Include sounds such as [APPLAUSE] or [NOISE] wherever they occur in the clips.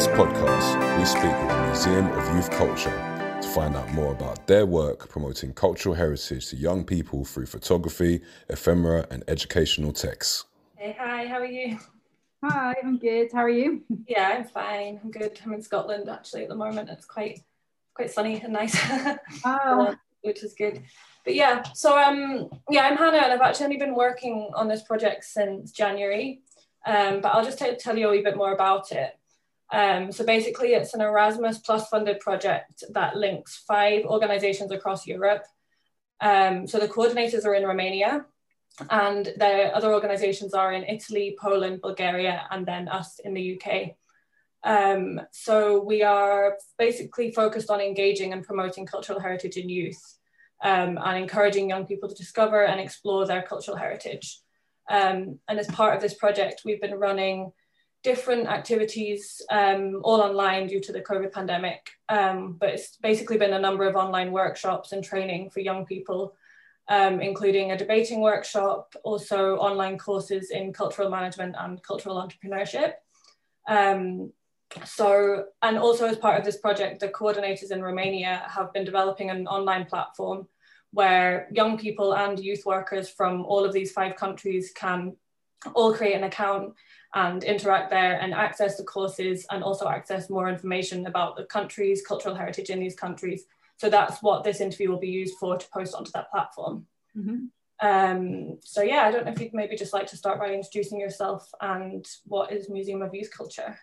In this podcast, we speak with the Museum of Youth Culture to find out more about their work promoting cultural heritage to young people through photography, ephemera, and educational texts. Hey, hi, how are you? Hi, I'm good. How are you? Yeah, I'm fine. I'm good. I'm in Scotland actually at the moment. It's quite quite sunny and nice. Oh. [LAUGHS] which is good. But yeah, so um yeah, I'm Hannah and I've actually only been working on this project since January. Um, but I'll just t- tell you a wee bit more about it. Um, so basically, it's an Erasmus Plus funded project that links five organizations across Europe. Um, so the coordinators are in Romania, and the other organizations are in Italy, Poland, Bulgaria, and then us in the UK. Um, so we are basically focused on engaging and promoting cultural heritage in youth um, and encouraging young people to discover and explore their cultural heritage. Um, and as part of this project, we've been running different activities um, all online due to the COVID pandemic. Um, but it's basically been a number of online workshops and training for young people, um, including a debating workshop, also online courses in cultural management and cultural entrepreneurship. Um, so, and also as part of this project, the coordinators in Romania have been developing an online platform where young people and youth workers from all of these five countries can all create an account and interact there and access the courses and also access more information about the countries, cultural heritage in these countries. So that's what this interview will be used for to post onto that platform. Mhm. Um, so yeah, I don't know if you'd maybe just like to start by introducing yourself and what is Museum of Youth Culture?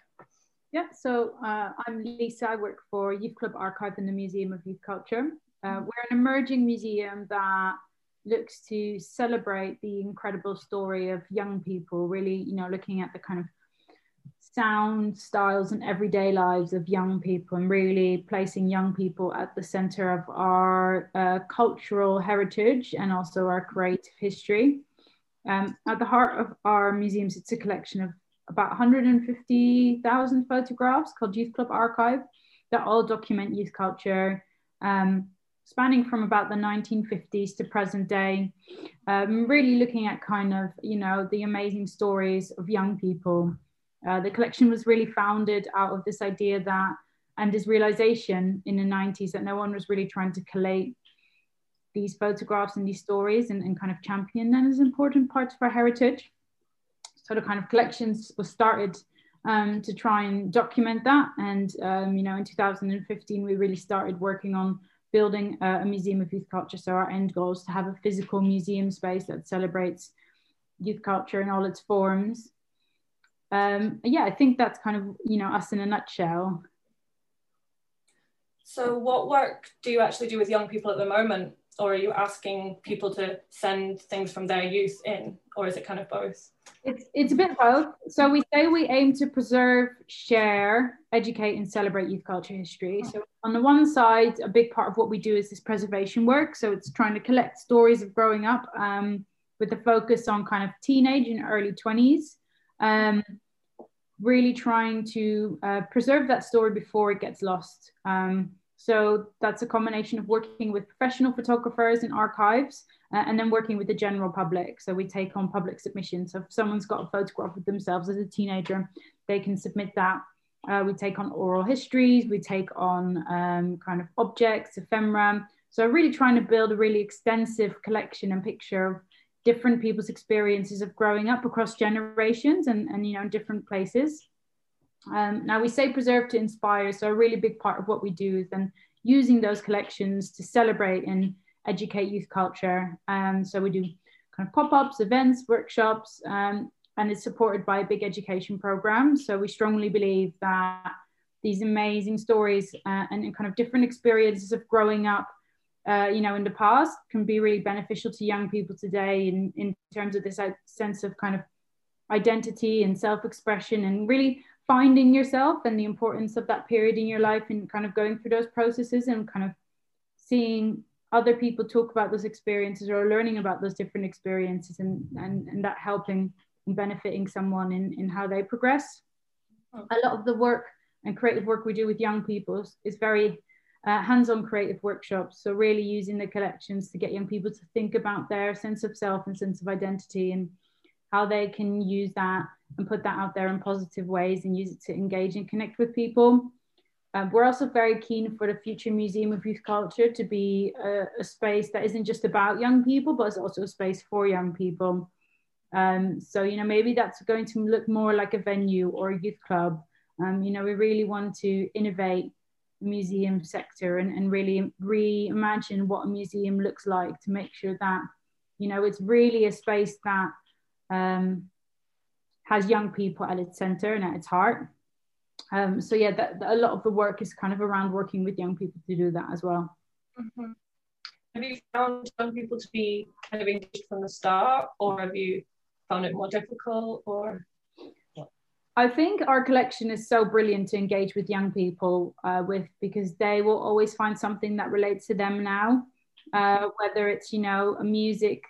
Yeah, so uh, I'm Lisa. I work for Youth Club Archive in the Museum of Youth Culture. Uh, we're an emerging museum that looks to celebrate the incredible story of young people, really, you know, looking at the kind of sound styles and everyday lives of young people and really placing young people at the center of our uh, cultural heritage and also our creative history. Um, at the heart of our museums, it's a collection of about 150,000 photographs called Youth Club Archive that all document youth culture, um, spanning from about the 1950s to present day, um, really looking at kind of, you know, the amazing stories of young people. Uh, the collection was really founded out of this idea that, and this realization in the 90s that no one was really trying to collate these photographs and these stories and, and kind of champion them as important parts of our heritage So the kind of collections was started um, to try and document that. And, um, you know, in 2015, we really started working on building a, a, museum of youth culture. So our end goal is to have a physical museum space that celebrates youth culture in all its forms. Um, yeah, I think that's kind of, you know, us in a nutshell. So what work do you actually do with young people at the moment? Or are you asking people to send things from their youth in? Or is it kind of both? It's it's a bit both. So we say we aim to preserve, share, educate, and celebrate youth culture history. So on the one side, a big part of what we do is this preservation work. So it's trying to collect stories of growing up um, with the focus on kind of teenage and early twenties. Um, really trying to uh, preserve that story before it gets lost. Um, so that's a combination of working with professional photographers and archives uh, and then working with the general public. So we take on public submissions. So if someone's got a photograph of themselves as a teenager, they can submit that. Uh, we take on oral histories, we take on um, kind of objects, ephemera. So really trying to build a really extensive collection and picture of different people's experiences of growing up across generations and, and you know, in different places. Um, now we say preserve to inspire. So a really big part of what we do is then using those collections to celebrate and educate youth culture. Um, so we do kind of pop-ups, events, workshops, um, and it's supported by a big education program. So we strongly believe that these amazing stories uh, and kind of different experiences of growing up, uh, you know, in the past can be really beneficial to young people today in, in terms of this uh, sense of kind of identity and self-expression and really finding yourself and the importance of that period in your life and kind of going through those processes and kind of seeing other people talk about those experiences or learning about those different experiences and, and, and that helping and benefiting someone in, in how they progress. A lot of the work and creative work we do with young people is, is very uh, hands-on creative workshops. So really using the collections to get young people to think about their sense of self and sense of identity and how they can use that and put that out there in positive ways and use it to engage and connect with people. Um, we're also very keen for the future Museum of Youth Culture to be a, a, space that isn't just about young people, but it's also a space for young people. Um, so, you know, maybe that's going to look more like a venue or a youth club. Um, you know, we really want to innovate the museum sector and, and really reimagine what a museum looks like to make sure that, you know, it's really a space that um, has young people at its center and at its heart. Um, so yeah, that, that, a lot of the work is kind of around working with young people to do that as well. Mm-hmm. Have you found young people to be kind of engaged from the start, or have you found it more difficult, or? I think our collection is so brilliant to engage with young people uh, with because they will always find something that relates to them now, uh, whether it's you know a music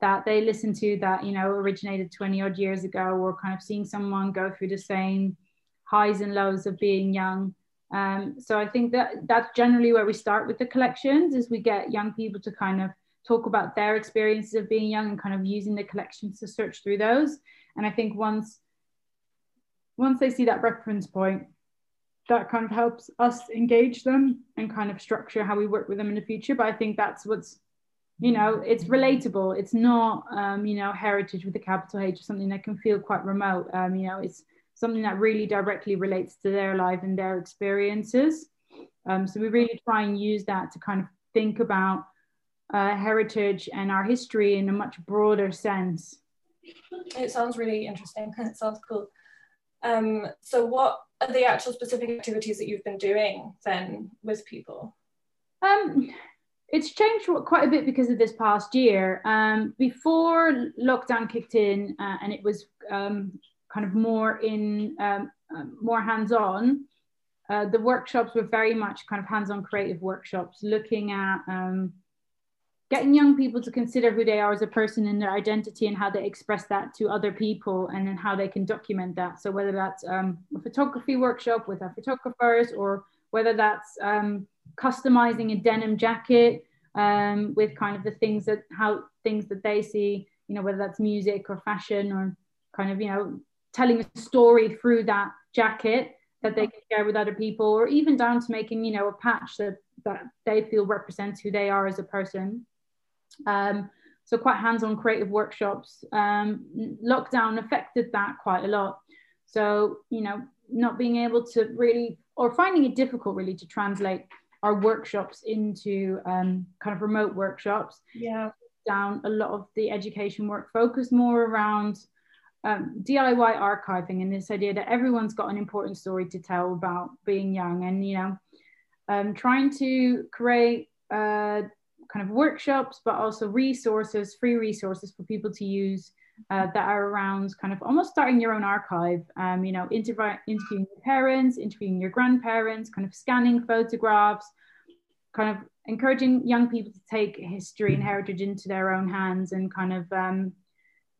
that they listen to that you know originated 20 odd years ago, or kind of seeing someone go through the same highs and lows of being young. Um, so I think that that's generally where we start with the collections is we get young people to kind of talk about their experiences of being young and kind of using the collections to search through those. And I think once once they see that reference point, that kind of helps us engage them and kind of structure how we work with them in the future. But I think that's what's you know it's relatable it's not um, you know heritage with a capital h or something that can feel quite remote um, you know it's something that really directly relates to their life and their experiences. Um, so we really try and use that to kind of think about uh, heritage and our history in a much broader sense. It sounds really interesting. [LAUGHS] it sounds cool. Um, so, what are the actual specific activities that you've been doing then with people? It's changed quite a bit because of this past year. Um, before lockdown kicked in, uh, and it was um, kind of more in um, um, more hands-on. Uh, the workshops were very much kind of hands-on creative workshops, looking at um, getting young people to consider who they are as a person and their identity and how they express that to other people and then how they can document that. So whether that's um, a photography workshop with our photographers or whether that's um, customizing a denim jacket um, with kind of the things that how things that they see, you know, whether that's music or fashion or kind of, you know, telling a story through that jacket that they can share with other people or even down to making you know a patch that, that they feel represents who they are as a person. Um, so quite hands-on creative workshops. Um, lockdown affected that quite a lot. So you know not being able to really or finding it difficult really to translate our workshops into um, kind of remote workshops. Yeah. Down a lot of the education work focused more around um, DIY archiving and this idea that everyone's got an important story to tell about being young and you know um, trying to create uh, kind of workshops but also resources free resources for people to use uh, that are around kind of almost starting your own archive um, you know interview, interviewing your parents interviewing your grandparents kind of scanning photographs kind of encouraging young people to take history and heritage into their own hands and kind of um,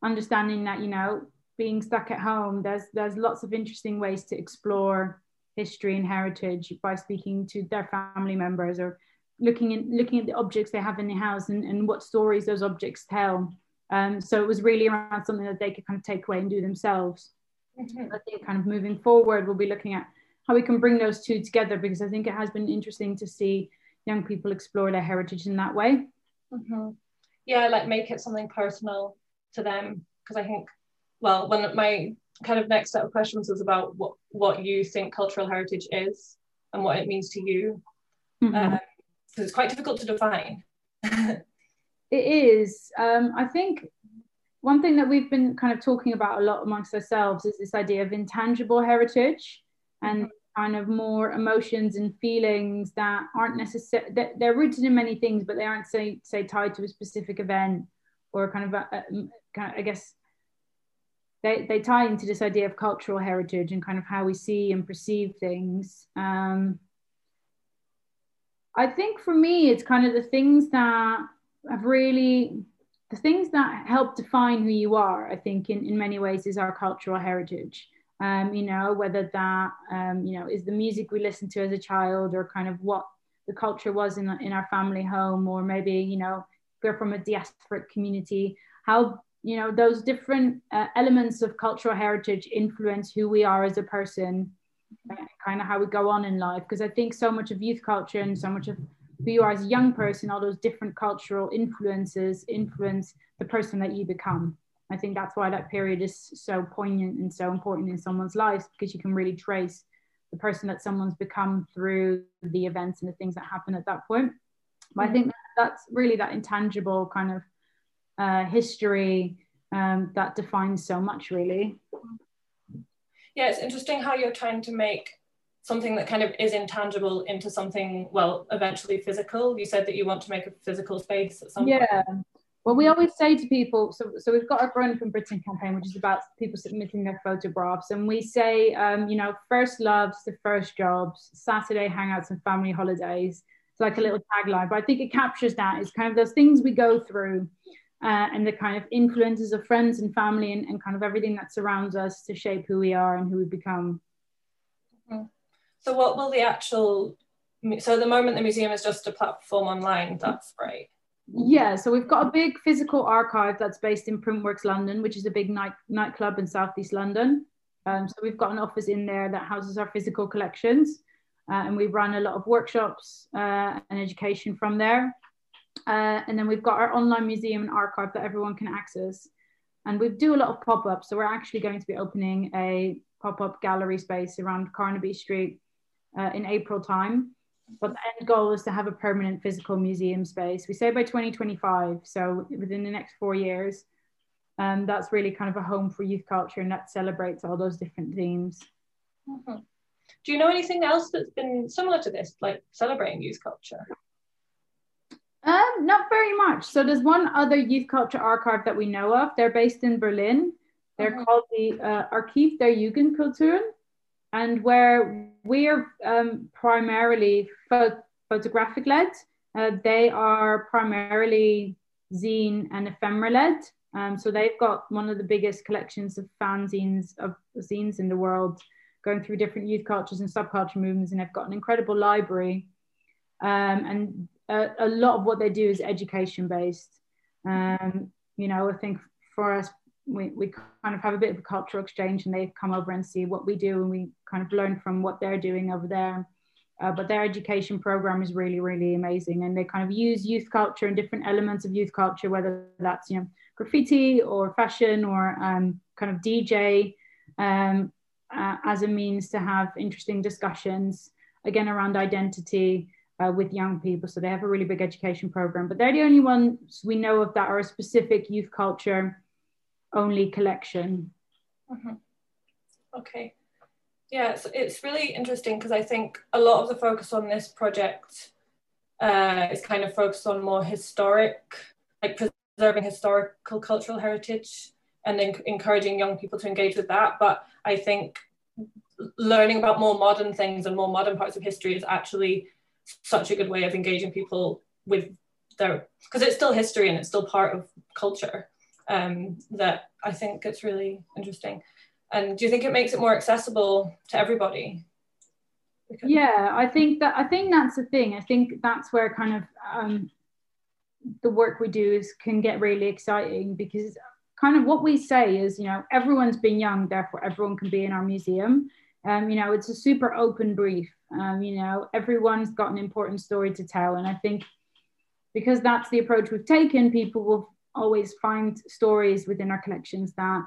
understanding that you know being stuck at home there's there's lots of interesting ways to explore history and heritage by speaking to their family members or looking in looking at the objects they have in the house and, and what stories those objects tell um, so it was really around something that they could kind of take away and do themselves mm-hmm. i think kind of moving forward we'll be looking at how we can bring those two together because i think it has been interesting to see young people explore their heritage in that way mm-hmm. yeah like make it something personal to them because I think, well, when my kind of next set of questions was about what what you think cultural heritage is and what it means to you, mm-hmm. um, so it's quite difficult to define. [LAUGHS] it is. Um, I think one thing that we've been kind of talking about a lot amongst ourselves is this idea of intangible heritage and mm-hmm. kind of more emotions and feelings that aren't necessarily they're rooted in many things but they aren't say say tied to a specific event or kind of a, a, kind of, I guess they, they tie into this idea of cultural heritage and kind of how we see and perceive things. Um, I think for me, it's kind of the things that have really, the things that help define who you are, I think, in, in many ways, is our cultural heritage. Um, you know, whether that, um, you know, is the music we listened to as a child or kind of what the culture was in, in our family home, or maybe, you know, we're from a diasporic community, how you know those different uh, elements of cultural heritage influence who we are as a person kind of how we go on in life because i think so much of youth culture and so much of who you are as a young person all those different cultural influences influence the person that you become i think that's why that period is so poignant and so important in someone's life because you can really trace the person that someone's become through the events and the things that happen at that point but i think mm-hmm. that's really that intangible kind of uh, history um, that defines so much, really. Yeah, it's interesting how you're trying to make something that kind of is intangible into something, well, eventually physical. You said that you want to make a physical space at some yeah. Point. Well, we always say to people, so, so we've got our grown up in Britain campaign, which is about people submitting their photographs. And we say, um, you know, first loves, the first jobs, Saturday hangouts and family holidays. It's like a little tagline, but I think it captures that. It's kind of those things we go through uh, and the kind of influences of friends and family and, and kind of everything that surrounds us to shape who we are and who we become. Mm-hmm. So, what will the actual so at the moment the museum is just a platform online, that's right. Yeah, so we've got a big physical archive that's based in Printworks London, which is a big night nightclub in Southeast London. Um, so we've got an office in there that houses our physical collections, uh, and we run a lot of workshops uh, and education from there. Uh, and then we've got our online museum and archive that everyone can access. And we do a lot of pop ups. So we're actually going to be opening a pop up gallery space around Carnaby Street uh, in April time. But the end goal is to have a permanent physical museum space. We say by 2025, so within the next four years. Um, that's really kind of a home for youth culture and that celebrates all those different themes. Mm-hmm. Do you know anything else that's been similar to this, like celebrating youth culture? Um, not very much. So there's one other youth culture archive that we know of. They're based in Berlin. They're mm-hmm. called the uh, Archiv der Jugendkulturen, and where we're um, primarily pho- photographic led. Uh, they are primarily zine and ephemera led. Um, so they've got one of the biggest collections of fanzines of zines in the world, going through different youth cultures and subculture movements, and they've got an incredible library. Um, and a, a lot of what they do is education based. Um, you know, I think for us, we, we kind of have a bit of a cultural exchange and they come over and see what we do and we kind of learn from what they're doing over there. Uh, but their education program is really, really amazing. And they kind of use youth culture and different elements of youth culture, whether that's, you know, graffiti or fashion or um, kind of DJ um, uh, as a means to have interesting discussions, again, around identity uh, with young people. So they have a really big education program, but they're the only ones we know of that are a specific youth culture only collection. Mm-hmm. Okay. Yeah, it's, it's really interesting because I think a lot of the focus on this project uh, is kind of focused on more historic, like preserving historical cultural heritage and then encouraging young people to engage with that. But I think learning about more modern things and more modern parts of history is actually such a good way of engaging people with their because it's still history and it's still part of culture um, that I think it's really interesting. And do you think it makes it more accessible to everybody? Because yeah, I think that I think that's the thing. I think that's where kind of um, the work we do is can get really exciting because kind of what we say is, you know, everyone's been young, therefore everyone can be in our museum. Um, you know, it's a super open brief. Um, you know, everyone's got an important story to tell. And I think because that's the approach we've taken, people will always find stories within our collections that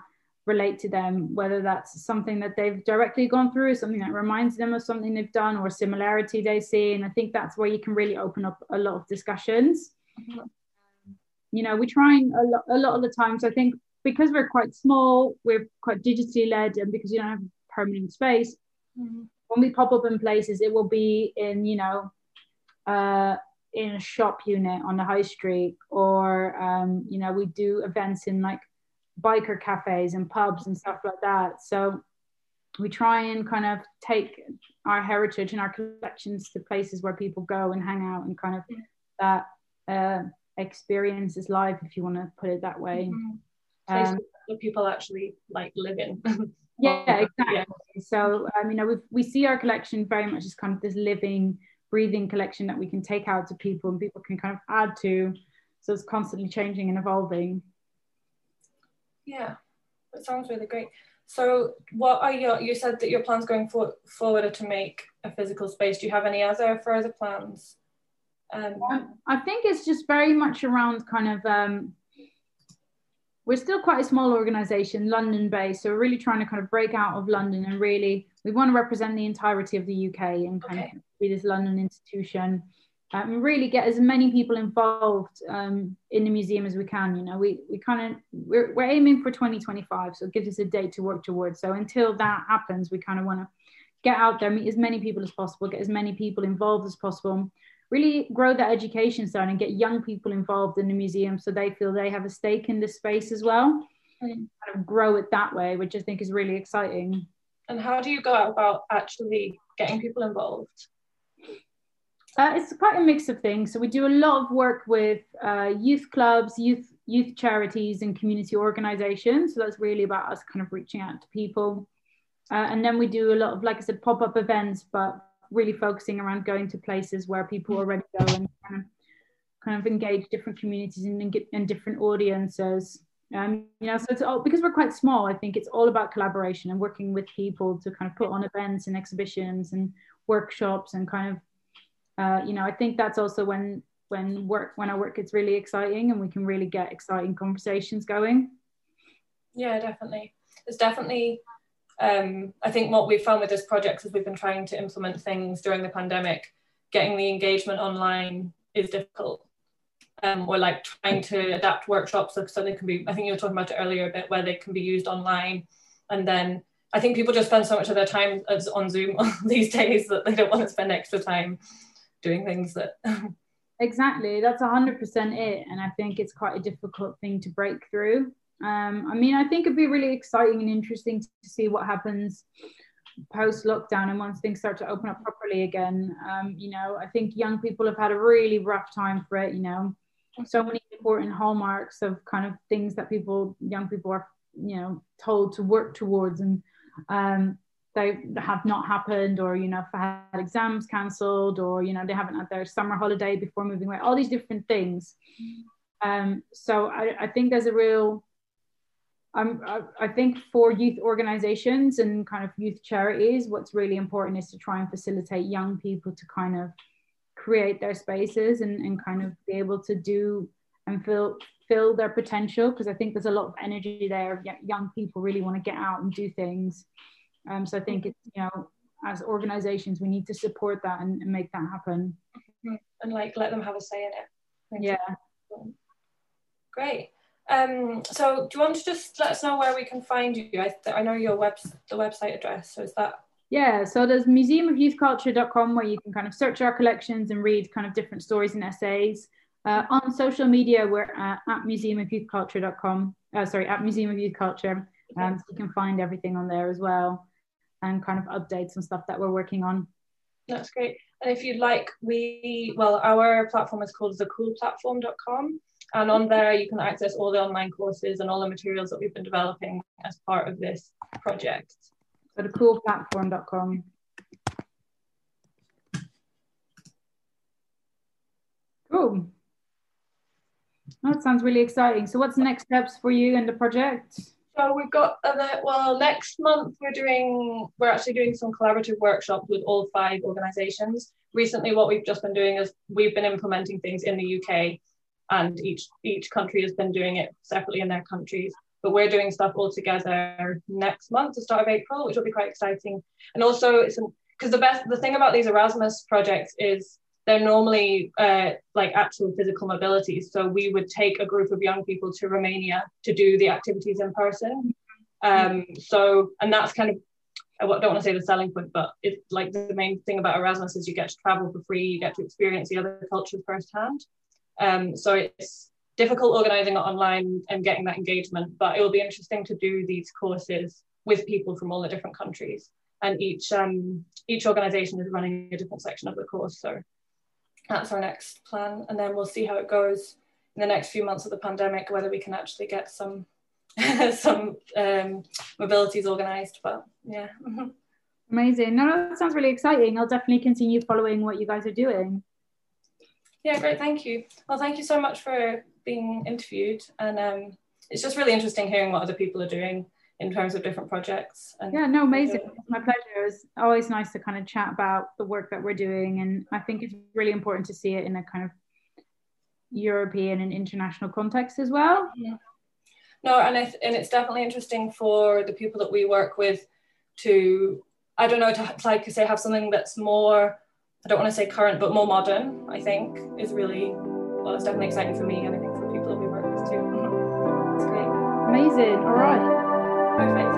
relate to them, whether that's something that they've directly gone through, something that reminds them of something they've done, or a similarity they see. And I think that's where you can really open up a lot of discussions. Mm-hmm. You know, we're trying a lot, a lot of the times, I think because we're quite small, we're quite digitally led, and because you don't have permanent space, mm-hmm when we pop up in places, it will be in, you know, uh, in a shop unit on the high street, or, um, you know, we do events in like biker cafes and pubs and stuff like that. So we try and kind of take our heritage and our collections to places where people go and hang out and kind of that uh, experience is live, if you want to put it that way. Mm-hmm. Um, that people actually like live in. yeah [LAUGHS] exactly yeah. so um, you know we we see our collection very much as kind of this living breathing collection that we can take out to people and people can kind of add to so it's constantly changing and evolving Yeah, that sounds really great. So what are your, you said that your plans going for, forward are to make a physical space. Do you have any other further plans? Um, um, I think it's just very much around kind of, um, we're still quite a small organization, London based. So we're really trying to kind of break out of London and really, we want to represent the entirety of the UK and kind okay. of be this London institution um, and really get as many people involved um, in the museum as we can. You know, we, we kind of, we're, we're aiming for 2025, so it gives us a date to work towards. So until that happens, we kind of want to get out there, meet as many people as possible, get as many people involved as possible, really grow that education side and get young people involved in the museum so they feel they have a stake in this space as well. And kind of grow it that way, which I think is really exciting. And how do you go about actually getting people involved? Uh, it's quite a mix of things. So we do a lot of work with uh, youth clubs, youth youth charities, and community organisations. So that's really about us kind of reaching out to people. Uh, and then we do a lot of, like I said, pop up events, but really focusing around going to places where people already go and kind of, kind of engage different communities and, and, and different audiences. Um, you know, so it's all because we're quite small. I think it's all about collaboration and working with people to kind of put on events and exhibitions and workshops and kind of uh, you know, I think that's also when when work when our work gets really exciting and we can really get exciting conversations going. Yeah, definitely. It's definitely um, I think what we've found with this project is we've been trying to implement things during the pandemic. Getting the engagement online is difficult. Um, we're like trying to adapt workshops so they can be, I think you were talking about it earlier a bit, where they can be used online. And then I think people just spend so much of their time on Zoom [LAUGHS] these days that they don't want to spend extra time doing things that [LAUGHS] exactly that's 100% it and i think it's quite a difficult thing to break through. Um, i mean i think it'd be really exciting and interesting to see what happens post lockdown and once things start to open up properly again. Um, you know i think young people have had a really rough time for it you know so many important hallmarks of kind of things that people young people are you know told to work towards and um, they have not happened or you know had exams cancelled or you know they haven't had their summer holiday before moving away all these different things. Um, so I, I, think there's a real um, I, I think for youth organizations and kind of youth charities what's really important is to try and facilitate young people to kind of create their spaces and, and kind of be able to do and fill fill their potential because I think there's a lot of energy there young people really want to get out and do things um, so I think it's, you know, as organizations, we need to support that and, and make that happen. Mm-hmm. And like let them have a say in it. Yeah. Great. Um, so do you want to just let us know where we can find you? I, I know your web the website address. So is that yeah, so there's museumofyouthculture.com where you can kind of search our collections and read kind of different stories and essays. Uh, on social media, we're at, at museumofyouthculture.com. Uh, sorry, at Museum of Youth Culture. Um, so you can find everything on there as well and kind of updates and stuff that we're working on. That's great. And if you'd like, we, well, our platform is called thecoolplatform.com. And on there, you can access all the online courses and all the materials that we've been developing as part of this project. So thecoolplatform.com. Cool. That sounds really exciting. So what's the next steps for you and the project? So we've got other, well, next month we're doing, we're actually doing some collaborative workshops with all five organizations. Recently, what we've just been doing is we've been implementing things in the UK and each, each country has been doing it separately in their countries. But we're doing stuff all together next month, the start of April, which will be quite exciting. And also it's because the best, the thing about these Erasmus projects is they're normally uh, like actual physical mobilities. So we would take a group of young people to Romania to do the activities in person. Um, so, and that's kind of, I don't want to say the selling point, but it's like the main thing about Erasmus is you get to travel for free, you get to experience the other cultures firsthand. Um, so it's difficult organizing it online and getting that engagement, but it will be interesting to do these courses with people from all the different countries. And each um, each organization is running a different section of the course. So that's our next plan. And then we'll see how it goes in the next few months of the pandemic, whether we can actually get some [LAUGHS] some um, mobilities organized. But yeah. [LAUGHS] Amazing. No, that sounds really exciting. I'll definitely continue following what you guys are doing. Yeah, great. Thank you. Well, thank you so much for being interviewed. And um, it's just really interesting hearing what other people are doing in terms of different projects. And, yeah, no, amazing. It's my pleasure. It's always nice to kind of chat about the work that we're doing. And I think it's really important to see it in a kind of European and international context as well. Yeah. No, and, it, and it's definitely interesting for the people that we work with to, I don't know, to like to say have something that's more, I don't want to say current, but more modern, I think is really, well, it's definitely exciting for me Amazing. All right. Perfect.